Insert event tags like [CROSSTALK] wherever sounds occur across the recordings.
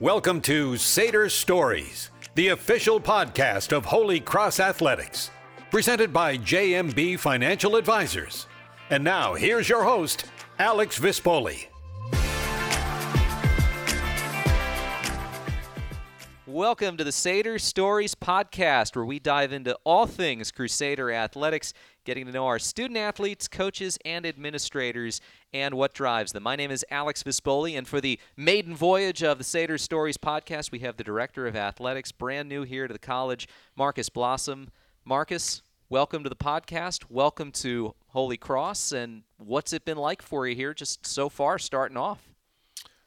Welcome to Seder Stories, the official podcast of Holy Cross Athletics, presented by JMB Financial Advisors. And now, here's your host, Alex Vispoli. Welcome to the Seder Stories podcast, where we dive into all things Crusader athletics, getting to know our student athletes, coaches, and administrators, and what drives them. My name is Alex Vispoli, and for the maiden voyage of the Seder Stories podcast, we have the Director of Athletics, brand new here to the college, Marcus Blossom. Marcus, welcome to the podcast. Welcome to Holy Cross, and what's it been like for you here just so far, starting off?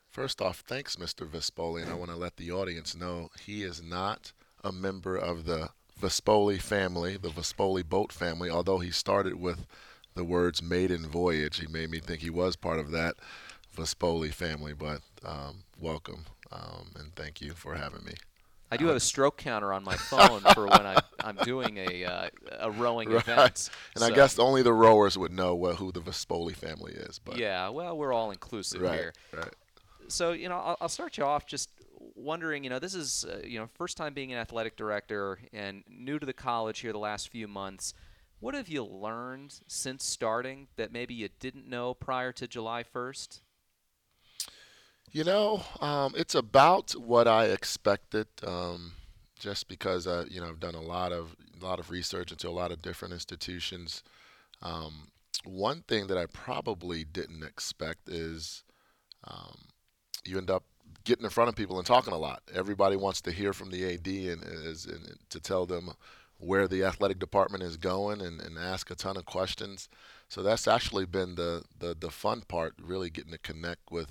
First off, thanks, Mr. Vispoli, and I want to let the audience know he is not a member of the Vispoli family, the Vespoli boat family, although he started with the words maiden voyage. He made me think he was part of that Vespoli family, but um, welcome um, and thank you for having me. I do have a stroke counter on my [LAUGHS] phone for when I, I'm doing a, uh, a rowing right. event. And so- I guess only the rowers would know what, who the Vespoli family is. But Yeah, well, we're all inclusive right, here. right. so you know I'll, I'll start you off just wondering you know this is uh, you know first time being an athletic director and new to the college here the last few months what have you learned since starting that maybe you didn't know prior to july 1st You know, um, it's about what I expected. Um, just because I, you know, I've done a lot of a lot of research into a lot of different institutions. Um, one thing that I probably didn't expect is um, you end up getting in front of people and talking a lot. Everybody wants to hear from the AD and, is, and to tell them where the athletic department is going and, and ask a ton of questions. So that's actually been the, the, the fun part, really getting to connect with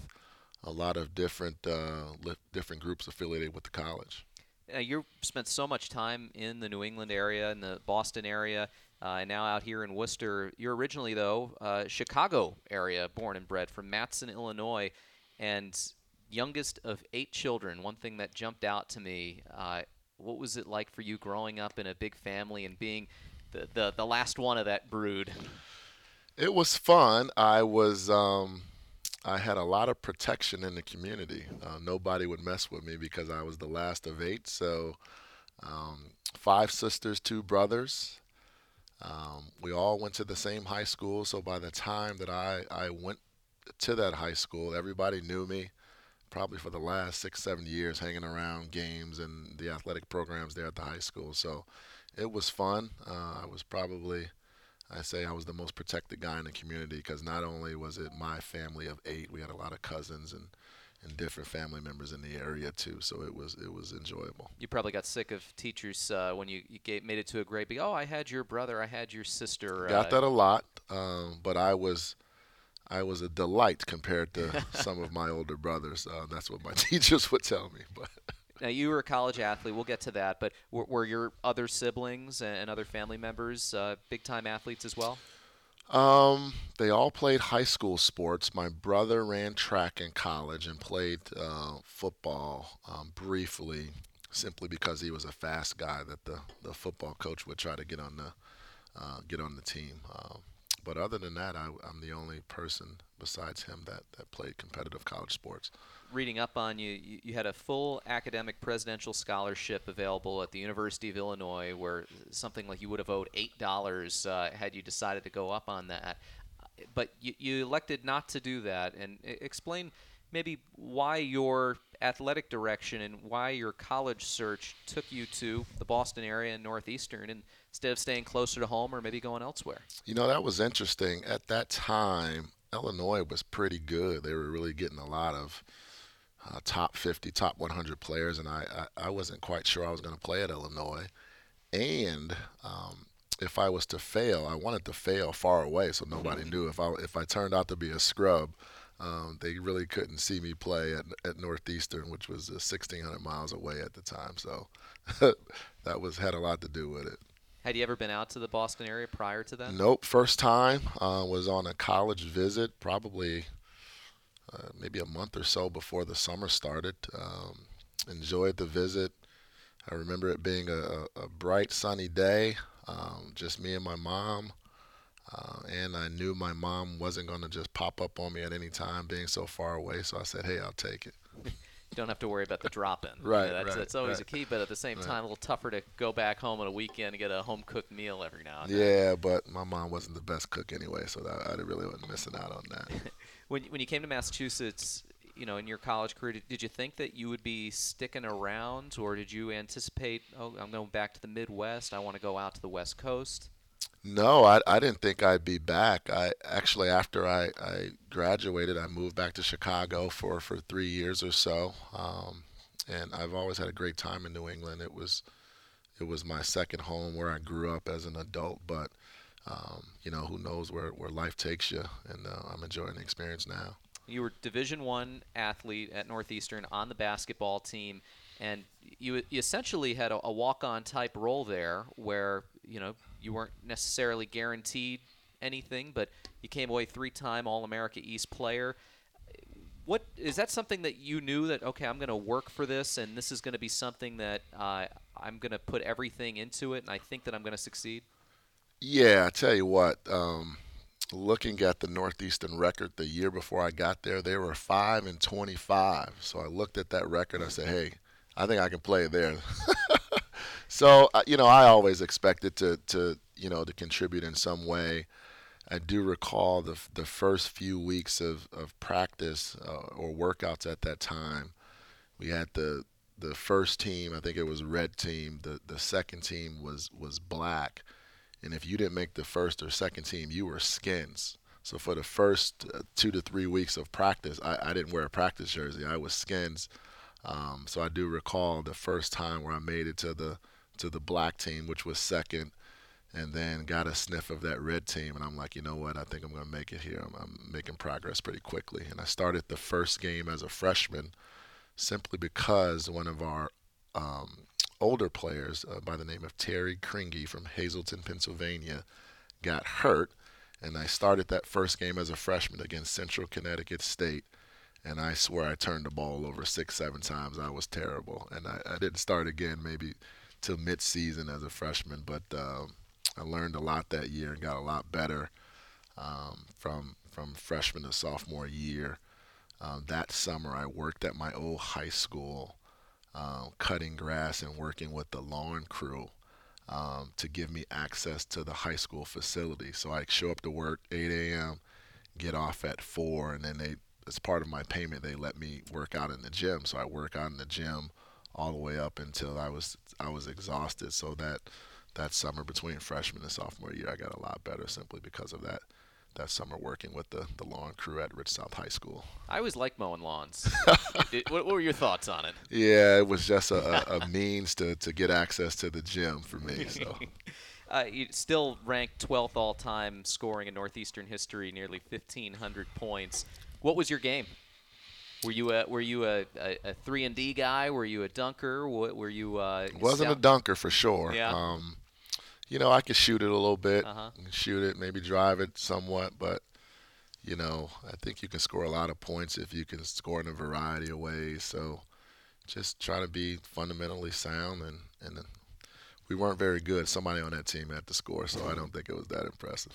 a lot of different uh, li- different groups affiliated with the college. uh, you spent so much time in the new england area in the boston area uh, and now out here in worcester you're originally though uh, chicago area born and bred from Matteson illinois and youngest of eight children one thing that jumped out to me uh, what was it like for you growing up in a big family and being the, the, the last one of that brood It was fun. I was um, I had a lot of protection in the community. Uh, nobody would mess with me because I was the last of eight. So um, five sisters, two brothers. Um, we all went to the same high school. So by the time that I, I went to that high school, everybody knew me. Probably for the last six, seven years, hanging around games and the athletic programs there at the high school. So it was fun. Uh, I was probably I say I was the most protected guy in the community because not only was it my family of eight, we had a lot of cousins and, and different family members in the area too. So it was it was enjoyable. you probably got sick of teachers uh, when you, you gave, made it to a grade big oh i had your brother i had your sister Got uh, that a lot, um, but I was I was a delight compared to [LAUGHS] some of my older brothers. Uh, that's what my [LAUGHS] teachers would tell me. But [LAUGHS] Now you were a college athlete. We'll get to that, but were, were your other siblings and other family members uh, big-time athletes as well? Um, they all played high school sports. My brother ran track in college and played uh, football um, briefly, simply because he was a fast guy that the, the football coach would try to get on the uh, get on the team. Um, but other than that, I, I'm the only person besides him that, that played competitive college sports. Reading up on you, you, you had a full academic presidential scholarship available at the University of Illinois, where something like you would have owed eight dollars uh, had you decided to go up on that. But you, you elected not to do that, and explain maybe why your athletic direction and why your college search took you to the Boston area and Northeastern, and instead of staying closer to home or maybe going elsewhere. You know, that was interesting. At that time, Illinois was pretty good. They were really getting a lot of uh, top 50, top 100 players, and I, I, I wasn't quite sure I was going to play at Illinois. And um, if I was to fail, I wanted to fail far away so nobody knew. If I, if I turned out to be a scrub, um, they really couldn't see me play at, at Northeastern, which was uh, 1,600 miles away at the time. So [LAUGHS] that was had a lot to do with it. Had you ever been out to the Boston area prior to that? Nope. First time uh, was on a college visit, probably uh, maybe a month or so before the summer started. Um, enjoyed the visit. I remember it being a, a, a bright, sunny day, um, just me and my mom. Uh, and I knew my mom wasn't going to just pop up on me at any time, being so far away. So I said, "Hey, I'll take it." You don't have to worry about the drop in. [LAUGHS] Right, that's, right, that's always right. a key, but at the same Right. time, a little tougher to go back home on a weekend and get a home cooked meal every now and then. Yeah, but my mom wasn't the best cook anyway, so that, I really wasn't missing out on that. [LAUGHS] When when you came to Massachusetts, you know, in your college career, did, did you think that you would be sticking around, or did you anticipate, oh, I'm going back to the Midwest. I want to go out to the West Coast. No, I, I didn't think I'd be back. I actually after I, I graduated, I moved back to Chicago for, for three years or so, um, and I've always had a great time in New England. It was it was my second home where I grew up as an adult, but um, you know who knows where, where life takes you, and uh, I'm enjoying the experience now. You were Division One athlete at Northeastern on the basketball team, and you, you essentially had a, a walk-on type role there, where you know you weren't necessarily guaranteed anything, but you came away three-time All-America East player. What is that something that you knew that okay, I'm going to work for this, and this is going to be something that uh, I'm going to put everything into it, and I think that I'm going to succeed. Yeah, I tell you what. Um, looking at the Northeastern record the year before I got there, they were five and twenty-five. So I looked at that record. I said, "Hey, I think I can play there." [LAUGHS] so uh, you know, I always expected to to you know to contribute in some way. I do recall the the first few weeks of of practice uh, or workouts at that time. We had the the first team. I think it was red team. The the second team was was black and if you didn't make the first or second team, you were skins. So for the first uh, two to three weeks of practice, I, I didn't wear a practice jersey. I was skins. Um, so I do recall the first time where I made it to the to the black team, which was second, and then got a sniff of that red team, and I'm like, you know what? I think I'm going to make it here. I'm, I'm making progress pretty quickly, and I started the first game as a freshman, simply because one of our um, older players uh, by the name of Terry Kringy from Hazleton, Pennsylvania, got hurt, and I started that first game as a freshman against Central Connecticut State. And I swear I turned the ball over six, seven times. I was terrible, and I, I didn't start again maybe till mid-season as a freshman. But um, I learned a lot that year and got a lot better um, from from freshman to sophomore year. Um, that summer, I worked at my old high school um, cutting grass and working with the lawn crew um, to give me access to the high school facility. So I show up to work 8 a.m., get off at 4, and then they, as part of my payment, they let me work out in the gym. So I work out in the gym all the way up until I was I was exhausted. So that that summer between freshman and sophomore year, I got a lot better simply because of that that summer working with the, the lawn crew at Rich South High School. I always like mowing lawns. [LAUGHS] What, what were your thoughts on it? Yeah, it was just a, a, a means to, to get access to the gym for me. So [LAUGHS] Uh, you still ranked 12th all time scoring in Northeastern history, nearly 1,500 points. What was your game? Were you a were you a, a, a three and D guy? Were you a dunker? What were you? Uh, wasn't a dunker for sure. Yeah. Um, you know, I could shoot it a little bit, Uh-huh. shoot it, maybe drive it somewhat, but you know, I think you can score a lot of points if you can score in a variety of ways. So just try to be fundamentally sound and and then we weren't very good. Somebody on that team had to score, so I don't think it was that impressive.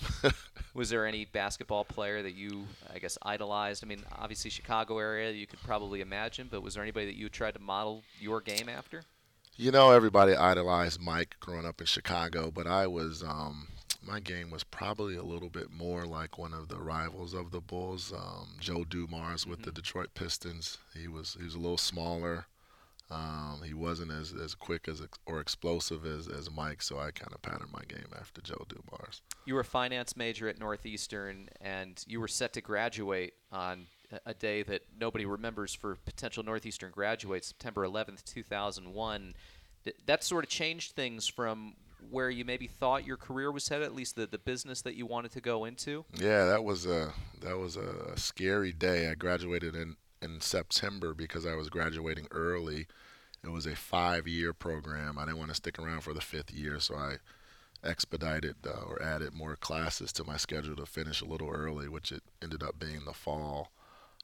[LAUGHS] Was there any basketball player that you, I guess, idolized? I mean, obviously Chicago area, you could probably imagine, but was there anybody that you tried to model your game after? You know, everybody idolized Mike growing up in Chicago, but I was, um, my game was probably a little bit more like one of the rivals of the Bulls, um, Joe Dumars with the Detroit Pistons. He was he was a little smaller. Um, he wasn't as, as quick as or explosive as, as Mike, so I kind of patterned my game after Joe Dumars. You were a finance major at Northeastern, and you were set to graduate on a- a day that nobody remembers for potential Northeastern graduates, September 11th, 2001. That sort of changed things from where you maybe thought your career was headed, at least the, the business that you wanted to go into. Yeah, that was a that was a scary day. I graduated in in September because I was graduating early. It was a five-year program. I didn't want to stick around for the fifth year, so I expedited uh, or added more classes to my schedule to finish a little early, which it ended up being the fall.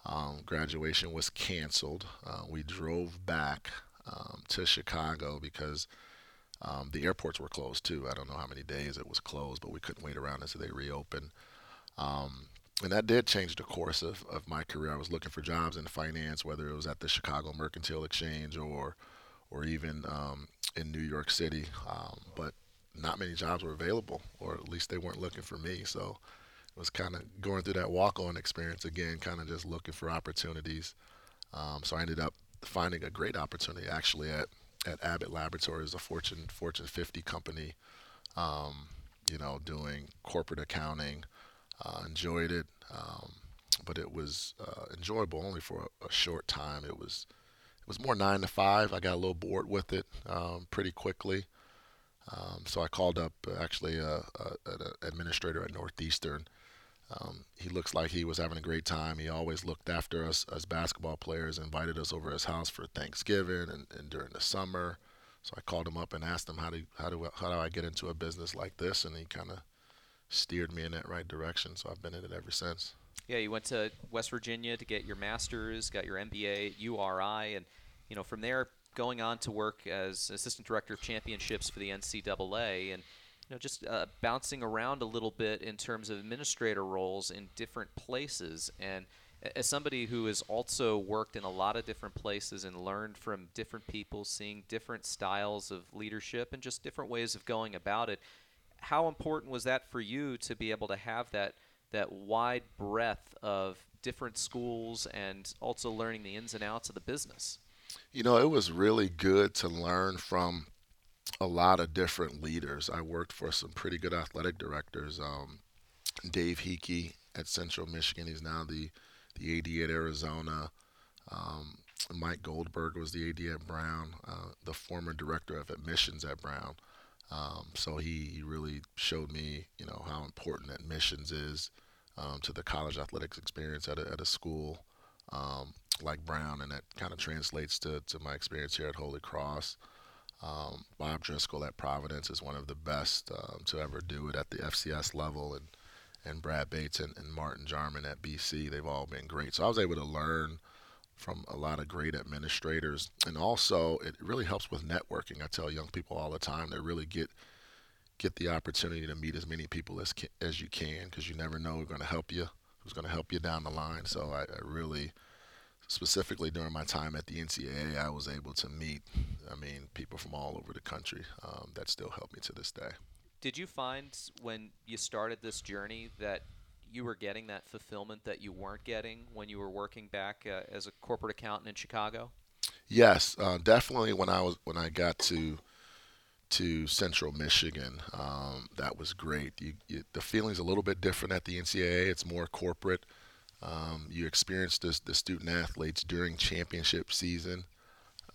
Um, graduation was canceled. Uh, we drove back um, to Chicago because um, the airports were closed too. I don't know how many days it was closed, but we couldn't wait around until they reopened. Um, and that did change the course of, of my career. I was looking for jobs in finance, whether it was at the Chicago Mercantile Exchange or or even um, in New York City. Um, but not many jobs were available, or at least they weren't looking for me. So it was kind of going through that walk-on experience again, kind of just looking for opportunities. Um, so I ended up finding a great opportunity actually at at Abbott Laboratories, a Fortune Fortune 50 company. Um, you know, doing corporate accounting. Uh, enjoyed it, um, but it was uh, enjoyable only for a, a, short time. It was it was more nine to five. I got a little bored with it um, pretty quickly. Um, so I called up uh, actually a, a, an administrator at Northeastern. Um, he looks like he was having a great time. He always looked after us as basketball players, invited us over his house for Thanksgiving and, and during the summer. So I called him up and asked him how do how do how do I get into a business like this, and he kind of steered me in that right direction. So I've been in it ever since. Yeah, you went to West Virginia to get your master's, got your MBA at URI, and you know from there going on to work as assistant director of championships for the NCAA, and you know just uh, bouncing around a little bit in terms of administrator roles in different places. And as somebody who has also worked in a lot of different places and learned from different people, seeing different styles of leadership and just different ways of going about it, how important was that for you to be able to have that? that wide breadth of different schools and also learning the ins and outs of the business? You know, it was really good to learn from a lot of different leaders. I worked for some pretty good athletic directors. Um, Dave Heeke at Central Michigan, he's now the, the AD at Arizona. Um, Mike Goldberger was the AD at Brown, uh, the former director of admissions at Brown. Um, so he, he really showed me, you know, how important admissions is um, to the college athletics experience at a, at a school um, like Brown, and that kind of translates to, to my experience here at Holy Cross. Um, Bob Driscoll at Providence is one of the best um, to ever do it at the FCS level, and and Brad Bates and, and Martin Jarmond at BC, they've all been great. So I was able to learn from a lot of great administrators, and also it really helps with networking. I tell young people all the time they really get get the opportunity to meet as many people as as you can because you never know who's going to help you, who's going to help you down the line. So I, I, really, specifically during my time at the NCAA, I was able to meet, I mean, people from all over the country um, that still help me to this day. Did you find when you started this journey that you were getting that fulfillment that you weren't getting when you were working back uh, as a corporate accountant in Chicago? Yes, uh, definitely. When I was when I got to to Central Michigan. Um, that was great. You, you, the feeling's a little bit different at the NCAA. It's more corporate. Um, you experience the student athletes during championship season.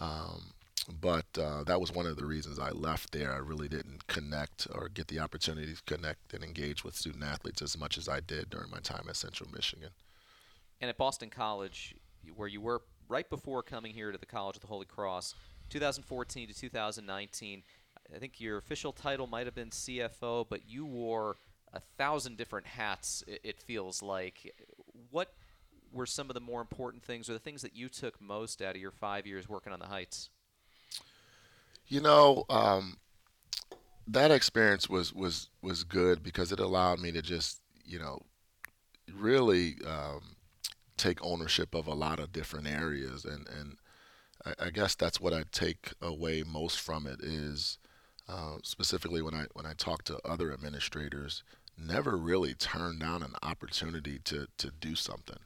Um, but uh, that was one of the reasons I left there. I really didn't connect or get the opportunity to connect and engage with student athletes as much as I did during my time at Central Michigan. And at Boston College, where you were right before coming here to the College of the Holy Cross, 2014 to 2019, I think your official title might have been CFO, but you wore a thousand different hats. It, feels like. What were some of the more important things, or the things that you took most out of your five years working on the Heights? You know, um, that experience was was was good because it allowed me to just you know really um, take ownership of a lot of different areas and and I, I guess that's what I take away most from it is uh, specifically when I when I talk to other administrators, never really turn down an opportunity to to do something.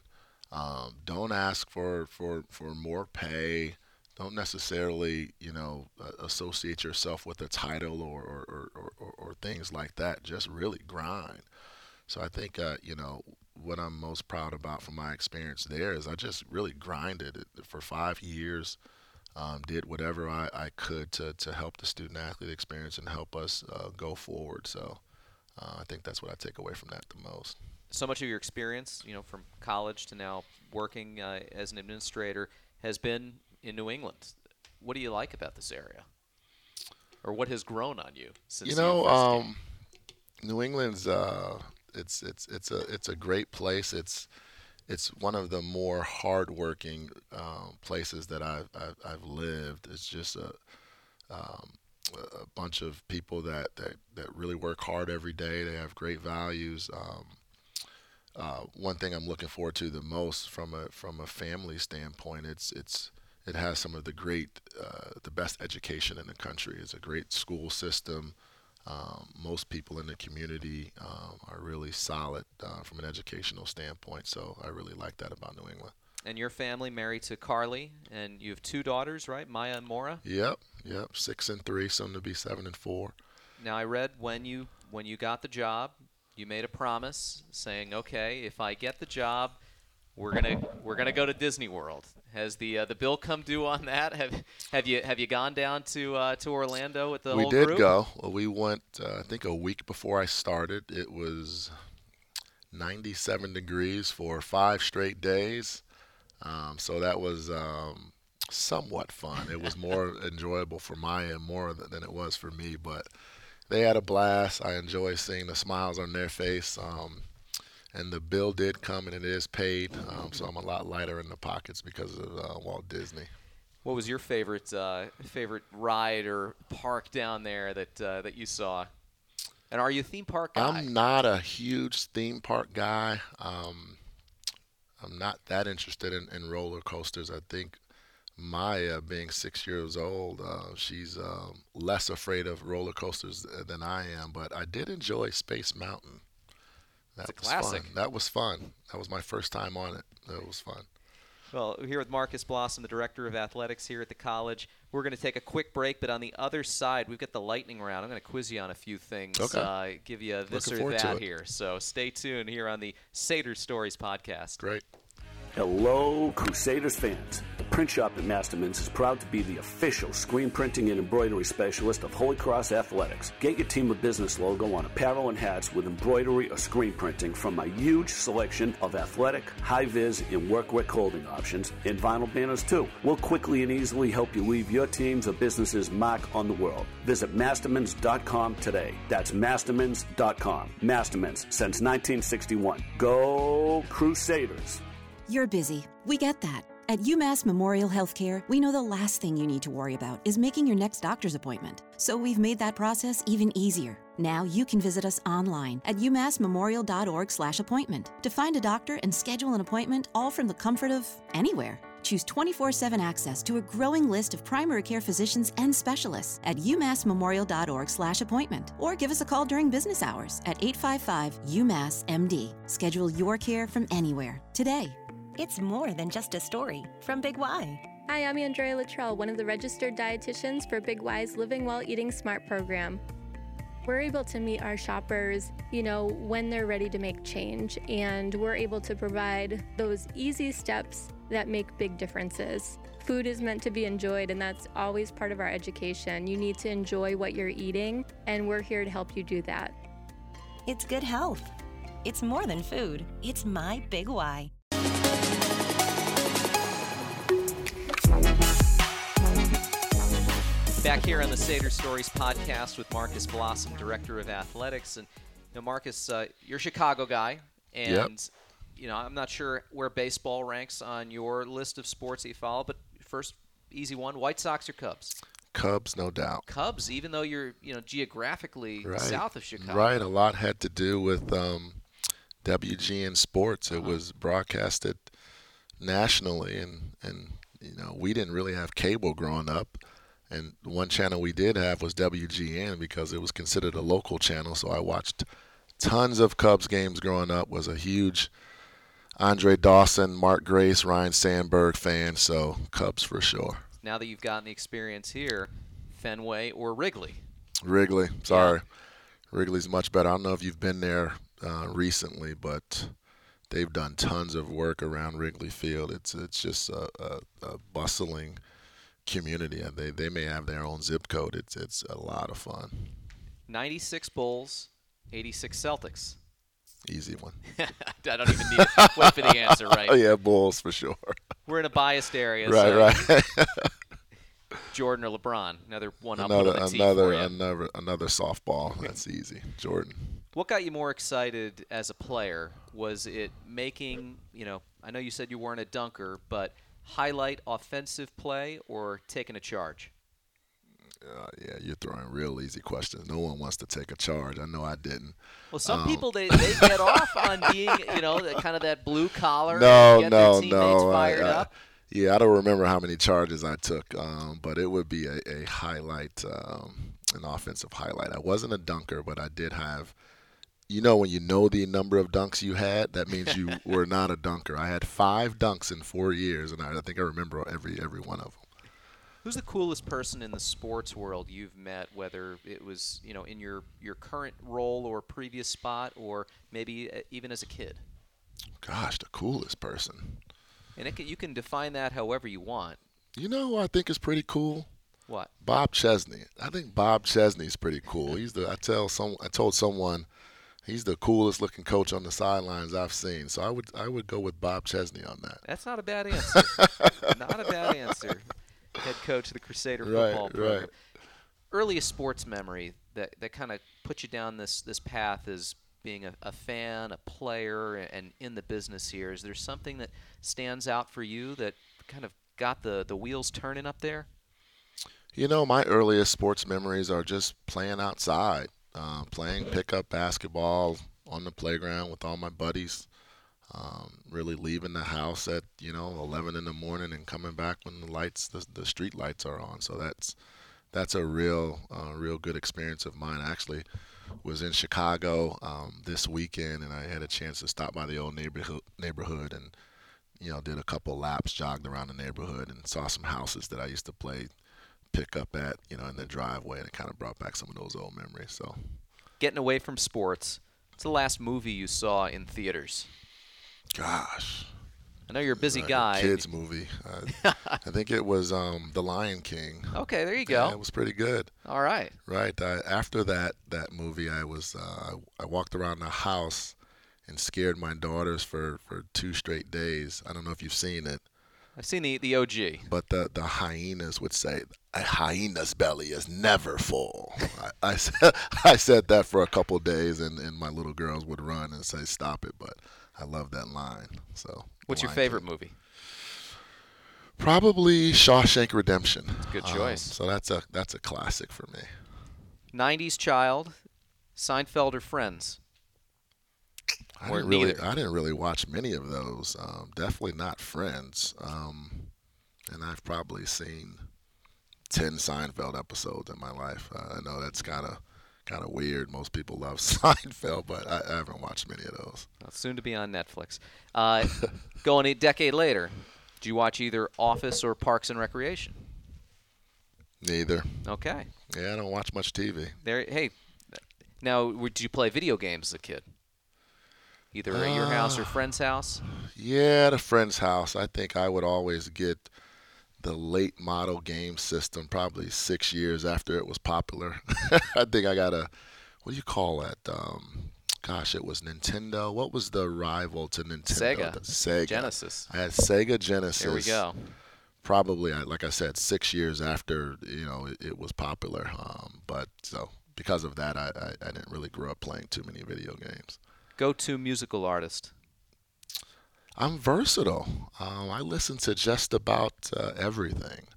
Um, don't ask for, for for more pay. Don't necessarily you know associate yourself with a title or or, or, or, or things like that. Just really grind. So I think uh, you know what I'm most proud about from my experience there is I just really grinded for five years um, did whatever I, I could to, to help the student athlete experience and help us uh, go forward. So uh, I think that's what I take away from that the most. So much of your experience, you know, from college to now working uh, as an administrator, has been in New England. What do you like about this area, or what has grown on you since you know? Um, New England's uh, it's it's it's a it's a great place. It's it's one of the more hardworking um, places that I've, I've, I've lived. It's just a um, a bunch of people that, that that really work hard every day. They have great values. Um, uh, one thing I'm looking forward to the most from a from a family standpoint. It's it's it has some of the great, uh, the best education in the country. It's a great school system. Um, most people in the community um, are really solid uh, from an educational standpoint. So I really like that about New England. And your family married to Carly, and you have two daughters, right? Maya and Mora. Yep, yep. Six and three, soon to be seven and four. Now I read when you when you got the job, you made a promise saying, "Okay, if I get the job, we're gonna we're gonna go to Disney World." Has the uh, the bill come due on that? Have have you have you gone down to uh, to Orlando with the we did group? go. Well, we went. Uh, I think a week before I started. It was 97 degrees for five straight days. Um, so that was um, somewhat fun. It was more [LAUGHS] enjoyable for Maya more than it was for me, but they had a blast. I enjoy seeing the smiles on their face. Um, and the bill did come and it is paid, um, so I'm a lot lighter in the pockets because of uh, Walt Disney. What was your favorite uh, favorite ride or park down there that uh, that you saw? And are you a theme park guy? I'm not a huge theme park guy. Um, I'm not that interested in, in, roller coasters. I think Maya, being six years old, uh, she's um, less afraid of roller coasters than I am. But I did enjoy Space Mountain. That was classic. fun. That was fun. That was my first time on it. That was fun. Well, here with Marcus Blossom, the director of athletics here at the college. We're going to take a quick break, but on the other side, we've got the lightning round. I'm going to quiz you on a few things, okay. uh, give you this Looking or that here. So stay tuned here on the Sater Stories podcast. Great. Hello, Crusaders fans. The print shop at Masterman's is proud to be the official screen printing and embroidery specialist of Holy Cross Athletics. Get your team of business logo on apparel and hats with embroidery or screen printing from a huge selection of athletic, high vis, and workwear clothing options, and vinyl banners too. We'll quickly and easily help you leave your team's or business's mark on the world. Visit mastermans.com today. That's mastermans.com. Mastermans since 1961. Go Crusaders! You're busy. We get that. At UMass Memorial Healthcare, we know the last thing you need to worry about is making your next doctor's appointment. So we've made that process even easier. Now you can visit us online at umassmemorial.org/appointment to find a doctor and schedule an appointment all from the comfort of anywhere. Choose 24/7 access to a growing list of primary care physicians and specialists at umassmemorial.org/appointment or give us a call during business hours at 855-UMass-MD. Schedule your care from anywhere today. It's more than just a story from Big Y. Hi, I'm Andrea Luttrell, one of the registered dietitians for Big Y's Living Well Eating Smart program. We're able to meet our shoppers, you know, when they're ready to make change, and we're able to provide those easy steps that make big differences. Food is meant to be enjoyed, and that's always part of our education. You need to enjoy what you're eating, and we're here to help you do that. It's good health. It's more than food, it's my big why. Back here on the Sater Stories podcast with Marcus Blossom, director of athletics, and you know, Marcus, uh, you're a Chicago guy, and Yep. you know I'm not sure where baseball ranks on your list of sports that you follow, but first easy one: White Sox or Cubs? Cubs, no doubt. Cubs, even though you're you know geographically Right. south of Chicago. Right. A lot had to do with um, WGN Sports. It Uh-huh. was broadcasted nationally, and and you know we didn't really have cable growing up. And one channel we did have was WGN because it was considered a local channel. So I watched tons of Cubs games growing up. Was a huge Andre Dawson, Mark Grace, Ryne Sandberg fan. So Cubs for sure. Now that you've gotten the experience here, Fenway or Wrigley? Wrigley. Sorry, Wrigley's much better. I don't know if you've been there uh, recently, but they've done tons of work around Wrigley Field. It's it's just a, a, a bustling community, and they, they may have their own zip code. It's it's a lot of fun. 96 Bulls, 86 Celtics. Easy one. [LAUGHS] I don't even need to wait for the answer, right? Oh [LAUGHS] yeah, Bulls for sure. We're in a biased area. right, so right. [LAUGHS] Jordan or LeBron, another one up another on the tee another another another softball. That's easy. Jordan. What got you more excited as a player? Was it making, you know, I know you said you weren't a dunker, but highlight offensive play or taking a charge? Uh, yeah, you're throwing real easy questions. No one wants to take a charge. I know I didn't. Well, some Um, people they, they get [LAUGHS] off on being you know kind of that blue collar. No, no, no. I- I- up. yeah, I don't remember how many charges I took, um, but it would be a, a highlight, um, an offensive highlight. I wasn't a dunker, but I did have. You know, when you know the number of dunks you had, that means you [LAUGHS] were not a dunker. I had five dunks in four years, and I, I think I remember every every one of them. Who's the coolest person in the sports world you've met, whether it was you know in your your current role or previous spot, or maybe uh, even as a kid? Gosh, the coolest person. And it can, you can define that however you want. You know who I think is pretty cool? What? Bob Chesney. I think Bob Chesney's pretty cool. [LAUGHS] He's the I tell some I told someone he's the coolest looking coach on the sidelines I've seen. So I would I would go with Bob Chesney on that. That's not a bad [LAUGHS] answer. not a bad answer. Head coach of the Crusader Right, football program. right. Earliest sports memory that, that kind of put you down this, this path as being a, a fan, a player, and in the business here. Is there something that stands out for you that kind of got the, the wheels turning up there? You know, my earliest sports memories are just playing outside, uh, playing pickup basketball on the playground with all my buddies. Um, really leaving the house at you know 11 in the morning and coming back when the lights, the, the street lights are on. So that's that's a real, uh, real good experience of mine. I actually was in Chicago um, this weekend, and I had a chance to stop by the old neighborhood neighborhood and you know did a couple laps, jogged around the neighborhood, and saw some houses that I used to play pick up at you know in the driveway, and it kind of brought back some of those old memories. So Getting away from sports. What's the last movie you saw in theaters? gosh, I know you're a busy uh, guy. kids movie. Uh, I think it was um, The Lion King. Okay, there you Yeah, go. it was pretty good. All right. Right. I, after that that movie, I was uh, I walked around the house and scared my daughters for, for two straight days. I don't know if you've seen it, I've seen the, the OG. but the, the hyenas would say a hyena's belly is never full. I, I, [LAUGHS] said, I said that for a couple days, and, and my little girls would run and say stop it. But I love that line. So What's your favorite movie? Probably Shawshank Redemption. Good Um, choice. so that's a that's a classic for me. 90s child, Seinfeld or Friends? I Or didn't really, neither. I didn't really watch many of those. Um, definitely not Friends. Um, and I've probably seen ten Seinfeld episodes in my life. Uh, I know that's kind of kind of weird. Most people love [LAUGHS] Seinfeld, but I, I haven't watched many of those. Well, soon to be on Netflix. Uh, [LAUGHS] going a decade later, did you watch either Office or Parks and Recreation? Neither. Okay. Yeah, I don't watch much TV. There. Hey, now did you play video games as a kid? Either at your house or friend's house? Yeah, at a friend's house. I think I would always get the late model game system, probably six years after it was popular. [LAUGHS] I think I got a, what do you call that? Um, gosh, it was Nintendo. What was the rival to Nintendo? Sega. The Sega. Genesis. I had Sega Genesis. There we go. Probably, like I said, six years after you know it, it was popular. Um, but so because of that, I, I, I didn't really grow up playing too many video games. Go-to musical artist. I'm versatile. Um, I listen to just about uh, everything.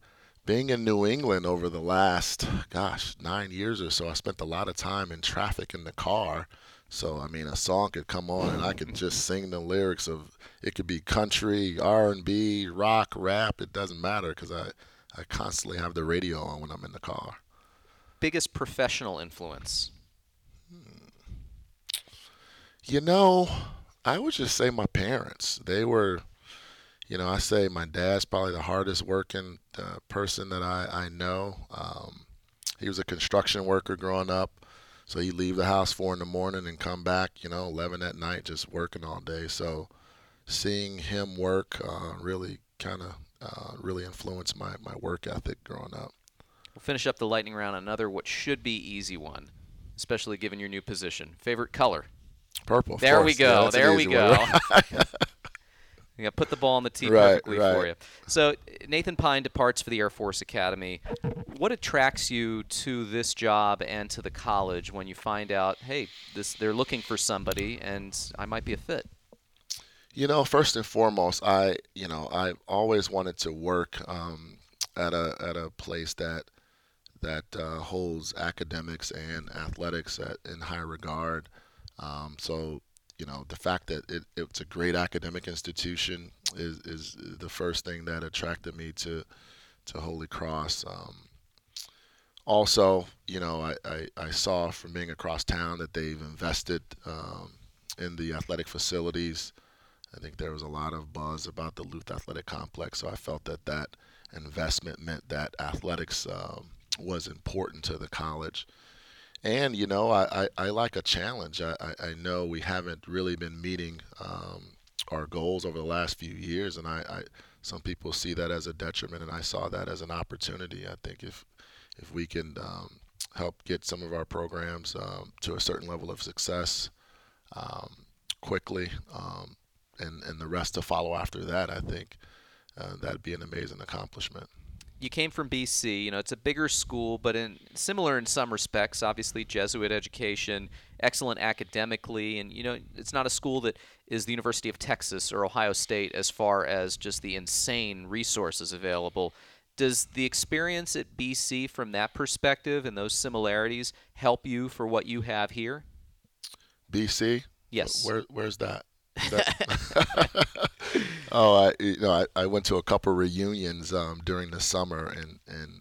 Being in New England over the last, gosh, nine years or so, I spent a lot of time in traffic in the car. So I mean, a song could come on and I could just sing the lyrics of. It could be country, R&B, rock, rap. It doesn't matter because I, I constantly have the radio on when I'm in the car. Biggest professional influence. You know, I would just say my parents. They were, you know, I say my dad's probably the hardest working uh, person that I, I know. Um, he was a construction worker growing up. So he'd leave the house four in the morning and come back, you know, 11 at night, just working all day. So seeing him work uh, really kind of uh, really influenced my, my work ethic growing up. We'll finish up the lightning round. Another what should be easy one, especially given your new position. Favorite color? Purple. There we course. Yeah, go. that's there we go. [LAUGHS] [LAUGHS] You got put the ball on the tee Right, perfectly for you. So Nathan Pine departs for the Air Force Academy. What attracts you to this job and to the college when you find out, hey, this they're looking for somebody and I might be a fit? You know, first and foremost, I you know I always wanted to work um, at a at a place that that uh, holds academics and athletics at, in high regard. Um, so, you know, the fact that it, it's a great academic institution is, is the first thing that attracted me to to Holy Cross. Um, also, you know, I, I, I, saw from being across town that they've invested um, in the athletic facilities. I think there was a lot of buzz about the Luth Athletic Complex, so I felt that that investment meant that athletics um, was important to the college. And, you know, I, I, I like a challenge. I, I, know we haven't really been meeting um, our goals over the last few years, and I, I, some people see that as a detriment, and I saw that as an opportunity. I think if if we can um, help get some of our programs um, to a certain level of success um, quickly, um, and and the rest to follow after that, I think uh, that'd be an amazing accomplishment you came from BC. You know, it's a bigger school, but in similar in some respects. Obviously, Jesuit education, excellent academically, and you know, it's not a school that is the University of Texas or Ohio State as far as just the insane resources available. Does the experience at BC from that perspective and those similarities help you for what you have here? BC? Yes. Where, where's that? [LAUGHS] that [LAUGHS] oh, I you know I, I went to a couple reunions um, during the summer and and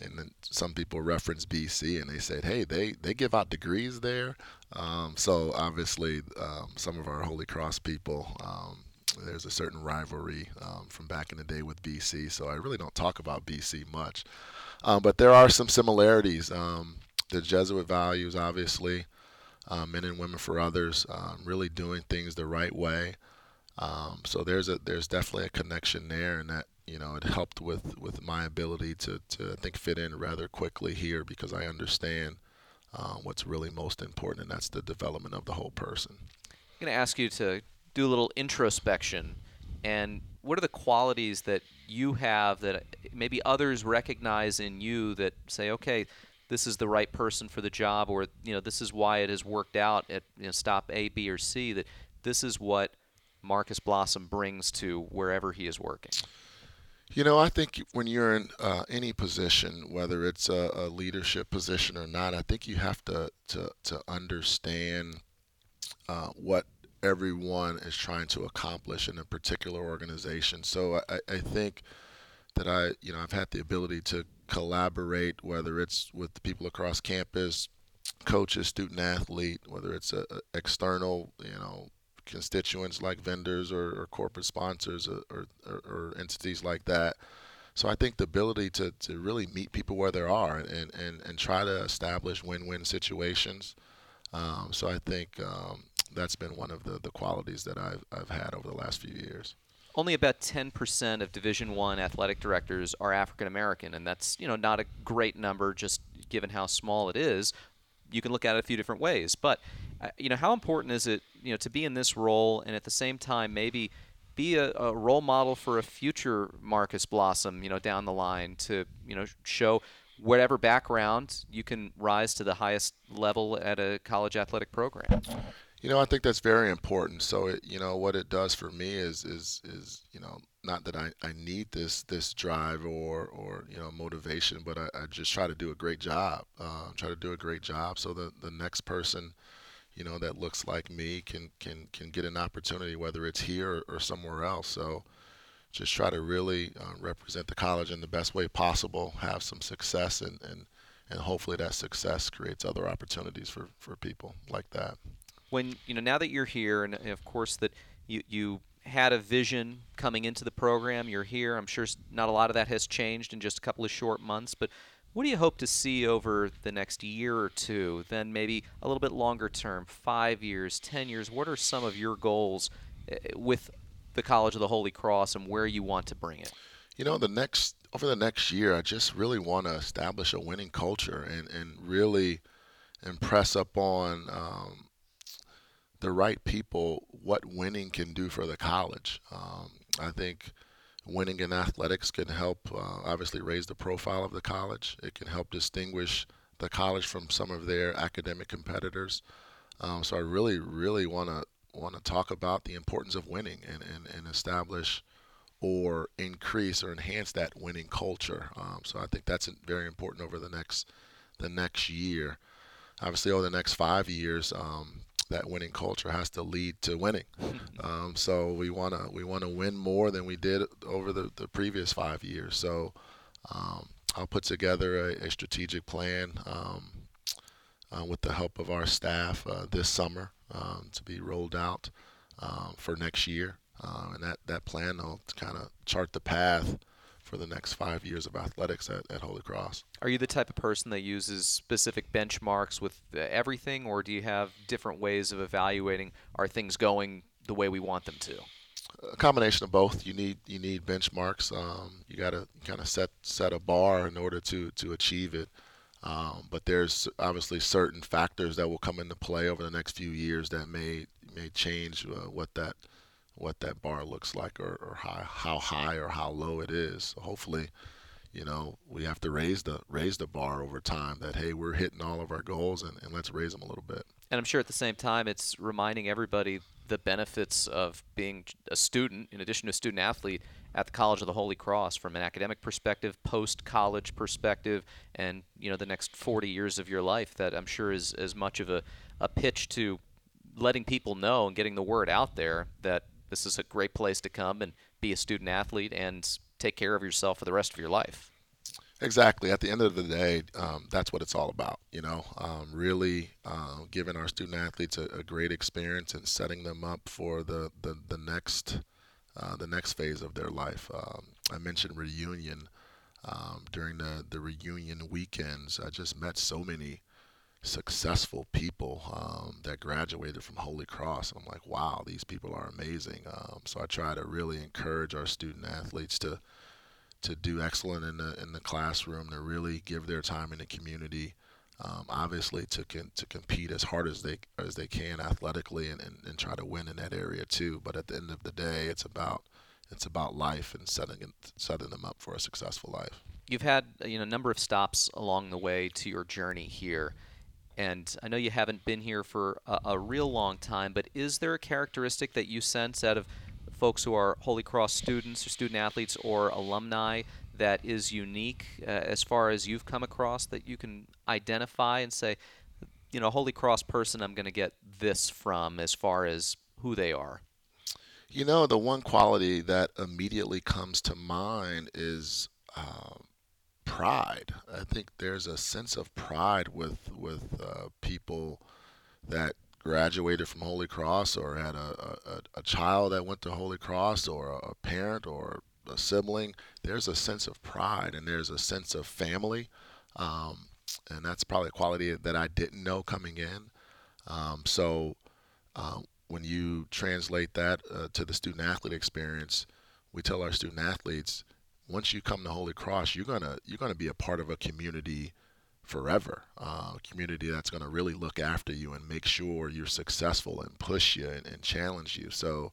and some people reference BC and they said, hey, they they give out degrees there. Um, so obviously, um, some of our Holy Cross people. Um, there's a certain rivalry um, from back in the day with BC, so I really don't talk about BC much. Um, but there are some similarities. the Jesuit values, obviously, men and women for others, really doing things the right way. Um, so there's a there's definitely a connection there, and that you know it helped with with my ability to to I think fit in rather quickly here because I understand um, what's really most important, and that's the development of the whole person. I'm going to ask you to do a little introspection, and what are the qualities that you have that maybe others recognize in you that say, okay, this is the right person for the job, or you know, this is why it has worked out at you know, stop A, B, or C. That this is what Marcus Blossom brings to wherever he is working? You know, I think when you're in uh, any position, whether it's a, a, leadership position or not, I think you have to to, to understand uh, what everyone is trying to accomplish in a particular organization. So I, I think that I, you know, I've had the ability to collaborate, whether it's with people across campus, coaches, student athlete, whether it's a, a external, you know, constituents like vendors or, or corporate sponsors or, or, or, entities like that. So I think the ability to, to really meet people where they are and, and, and try to establish win-win situations. Um, so I think um, that's been one of the, the qualities that I've, I've had over the last few years. Only about 10% of Division One athletic directors are African American, and that's you know not a great number just given how small it is. You can look at it a few different ways, but you know, how important is it, you know, to be in this role and at the same time maybe be a, a, role model for a future Marcus Blossom, you know, down the line to, you know, show whatever background you can rise to the highest level at a college athletic program. You know, I think that's very important. So, it, you know, what it does for me is, is, is you know, not that I, I need this this drive or, or you know motivation, but I, I just try to do a great job. Uh, try to do a great job so that the next person you know that looks like me can can can get an opportunity whether it's here or, or somewhere else. So just try to really uh, represent the college in the best way possible have some success and and and hopefully that success creates other opportunities for for people like that. When you know now that you're here and of course that you you had a vision coming into the program you're here i'm sure not a lot of that has changed in just a couple of short months but what do you hope to see over the next year or two? Then maybe a little bit longer term, five years, ten years. What are some of your goals eh, with the College of the Holy Cross and where you want to bring it? You know, the next over the next year, I just really want to establish a winning culture and and really impress upon um, the right people what winning can do for the college. Um, I think winning in athletics can help uh, obviously raise the profile of the college. It can help distinguish the college from some of their academic competitors. Um, so I really, really want to want to talk about the importance of winning and, and, and establish or increase or enhance that winning culture. Um, so I think that's very important over the next the next year. Obviously, over the next five years, um, that winning culture has to lead to winning. [LAUGHS] Um, so we wanna we wanna win more than we did over the, the previous five years. So um, I'll put together a, a strategic plan um, uh, with the help of our staff uh, this summer um, to be rolled out um, for next year. Uh, and that, that plan will kind of chart the path for the next five years of athletics at, at Holy Cross. Are you the type of person that uses specific benchmarks with uh, everything, or do you have different ways of evaluating are things going the way we want them to? A combination of both. You need you need benchmarks. Um, you got to kind of set set a bar in order to to achieve it. Um, but there's obviously certain factors that will come into play over the next few years that may may change uh, what that what that bar looks like or, or how, how high or how low it is. Hopefully, you know, we have to raise the raise the bar over time that hey, we're hitting all of our goals and, and let's raise them a little bit. And I'm sure at the same time it's reminding everybody the benefits of being a student in addition to a student athlete at the College of the Holy Cross from an academic perspective, post college perspective, and you know the next 40 years of your life that I'm sure is as much of a, a pitch to letting people know and getting the word out there that this is a great place to come and be a student athlete and take care of yourself for the rest of your life. Exactly. At the end of the day, um, that's what it's all about. You know, um, really uh, giving our student athletes a, a, great experience and setting them up for the the, the next uh, the next phase of their life. Um, I mentioned reunion um, during the the reunion weekends. I just met so many successful people um, that graduated from Holy Cross. And I'm like, wow, these people are amazing. Um, so I try to really encourage our student athletes to to do excellent in the in the classroom, to really give their time in the community. Um, obviously, to con- to compete as hard as they as they can athletically and, and, and try to win in that area too. But at the end of the day, it's about it's about life and setting setting them up for a successful life. You've had you know a number of stops along the way to your journey here. And I know you haven't been here for a, a, real long time, but is there a characteristic that you sense out of folks who are Holy Cross students or student athletes or alumni that is unique uh, as far as you've come across that you can identify and say, you know, Holy Cross person, I'm going to get this from as far as who they are? You know, the one quality that immediately comes to mind is um, pride. I think there's a sense of pride with with uh, people that graduated from Holy Cross or had a, a, a, child that went to Holy Cross or a, parent or a sibling. There's a sense of pride and there's a sense of family. Um, and that's probably a quality that I didn't know coming in. Um, so uh, when you translate that uh, to the student athlete experience, we tell our student athletes once you come to Holy Cross, you're gonna you're gonna be a part of a community forever. Uh, a community that's gonna really look after you and make sure you're successful and push you and, and challenge you. So.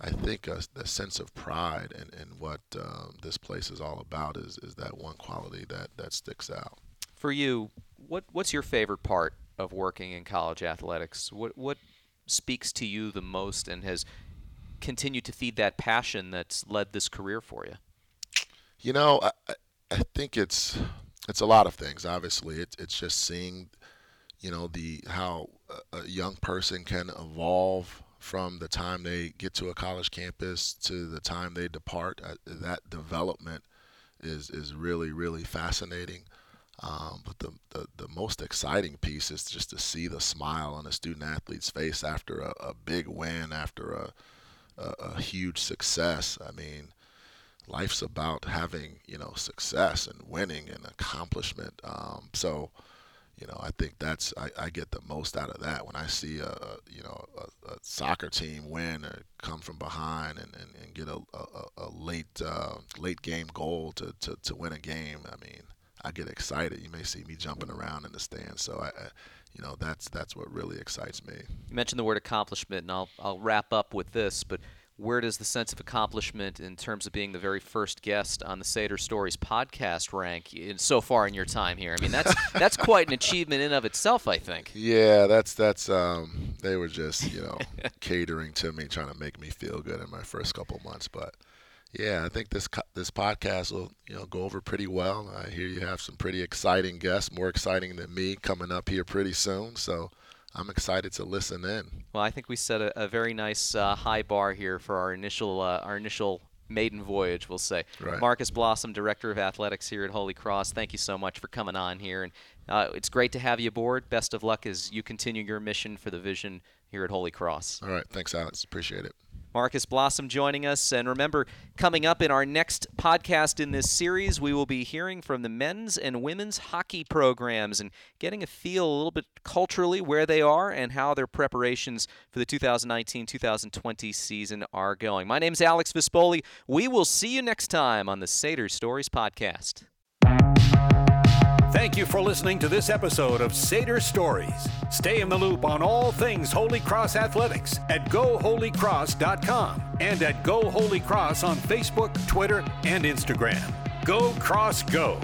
I think a, the sense of pride and, and what um, this place is all about is, is that one quality that, that sticks out. For you, what what's your favorite part of working in college athletics? What what speaks to you the most and has continued to feed that passion that's led this career for you? You know, I, I think it's it's a lot of things. Obviously, it's it's just seeing, you know, the how a young person can evolve from the time they get to a college campus to the time they depart. Uh, that development is is really really fascinating. Um, but the, the, the most exciting piece is just to see the smile on a student athlete's face after a, a big win, after a, a, a huge success. I mean, life's about having you know success and winning and accomplishment. Um, so, you know, I think that's I, I, get the most out of that when I see a, you know a, a soccer team win or come from behind and, and, and get a, a, late uh, late game goal to, to, to win a game. I mean, I get excited. You may see me jumping around in the stands. So I, I you know that's that's what really excites me. You mentioned the word accomplishment, and I'll I'll wrap up with this, but where does the sense of accomplishment in terms of being the very first guest on the Sader Stories podcast rank in, so far in your time here? I mean, that's [LAUGHS] that's quite an achievement in of itself, I think. Yeah, that's that's um, they were just you know [LAUGHS] catering to me, trying to make me feel good in my first couple months, but Yeah, I think this this podcast will you know go over pretty well. I hear you have some pretty exciting guests, more exciting than me, coming up here pretty soon. So I'm excited to listen in. Well, I think we set a, a very nice uh, high bar here for our initial uh, our initial maiden voyage, we'll say. Right. Marcus Blossom, Director of Athletics here at Holy Cross, thank you so much for coming on here. And uh, it's great to have you aboard. Best of luck as you continue your mission for the vision here at Holy Cross. All right. Thanks, Alex. Appreciate it. Marcus Blossom joining us. And remember, coming up in our next podcast in this series, we will be hearing from the men's and women's hockey programs and getting a feel a little bit culturally where they are and how their preparations for the 2019 2020 season are going. My name is Alex Vispoli. We will see you next time on the Sader Stories Podcast. Thank you for listening to this episode of Sader Stories. Stay in the loop on all things Holy Cross Athletics at GoHolyCross.com and at Go Holy Cross on Facebook, Twitter, and Instagram. Go Cross Go!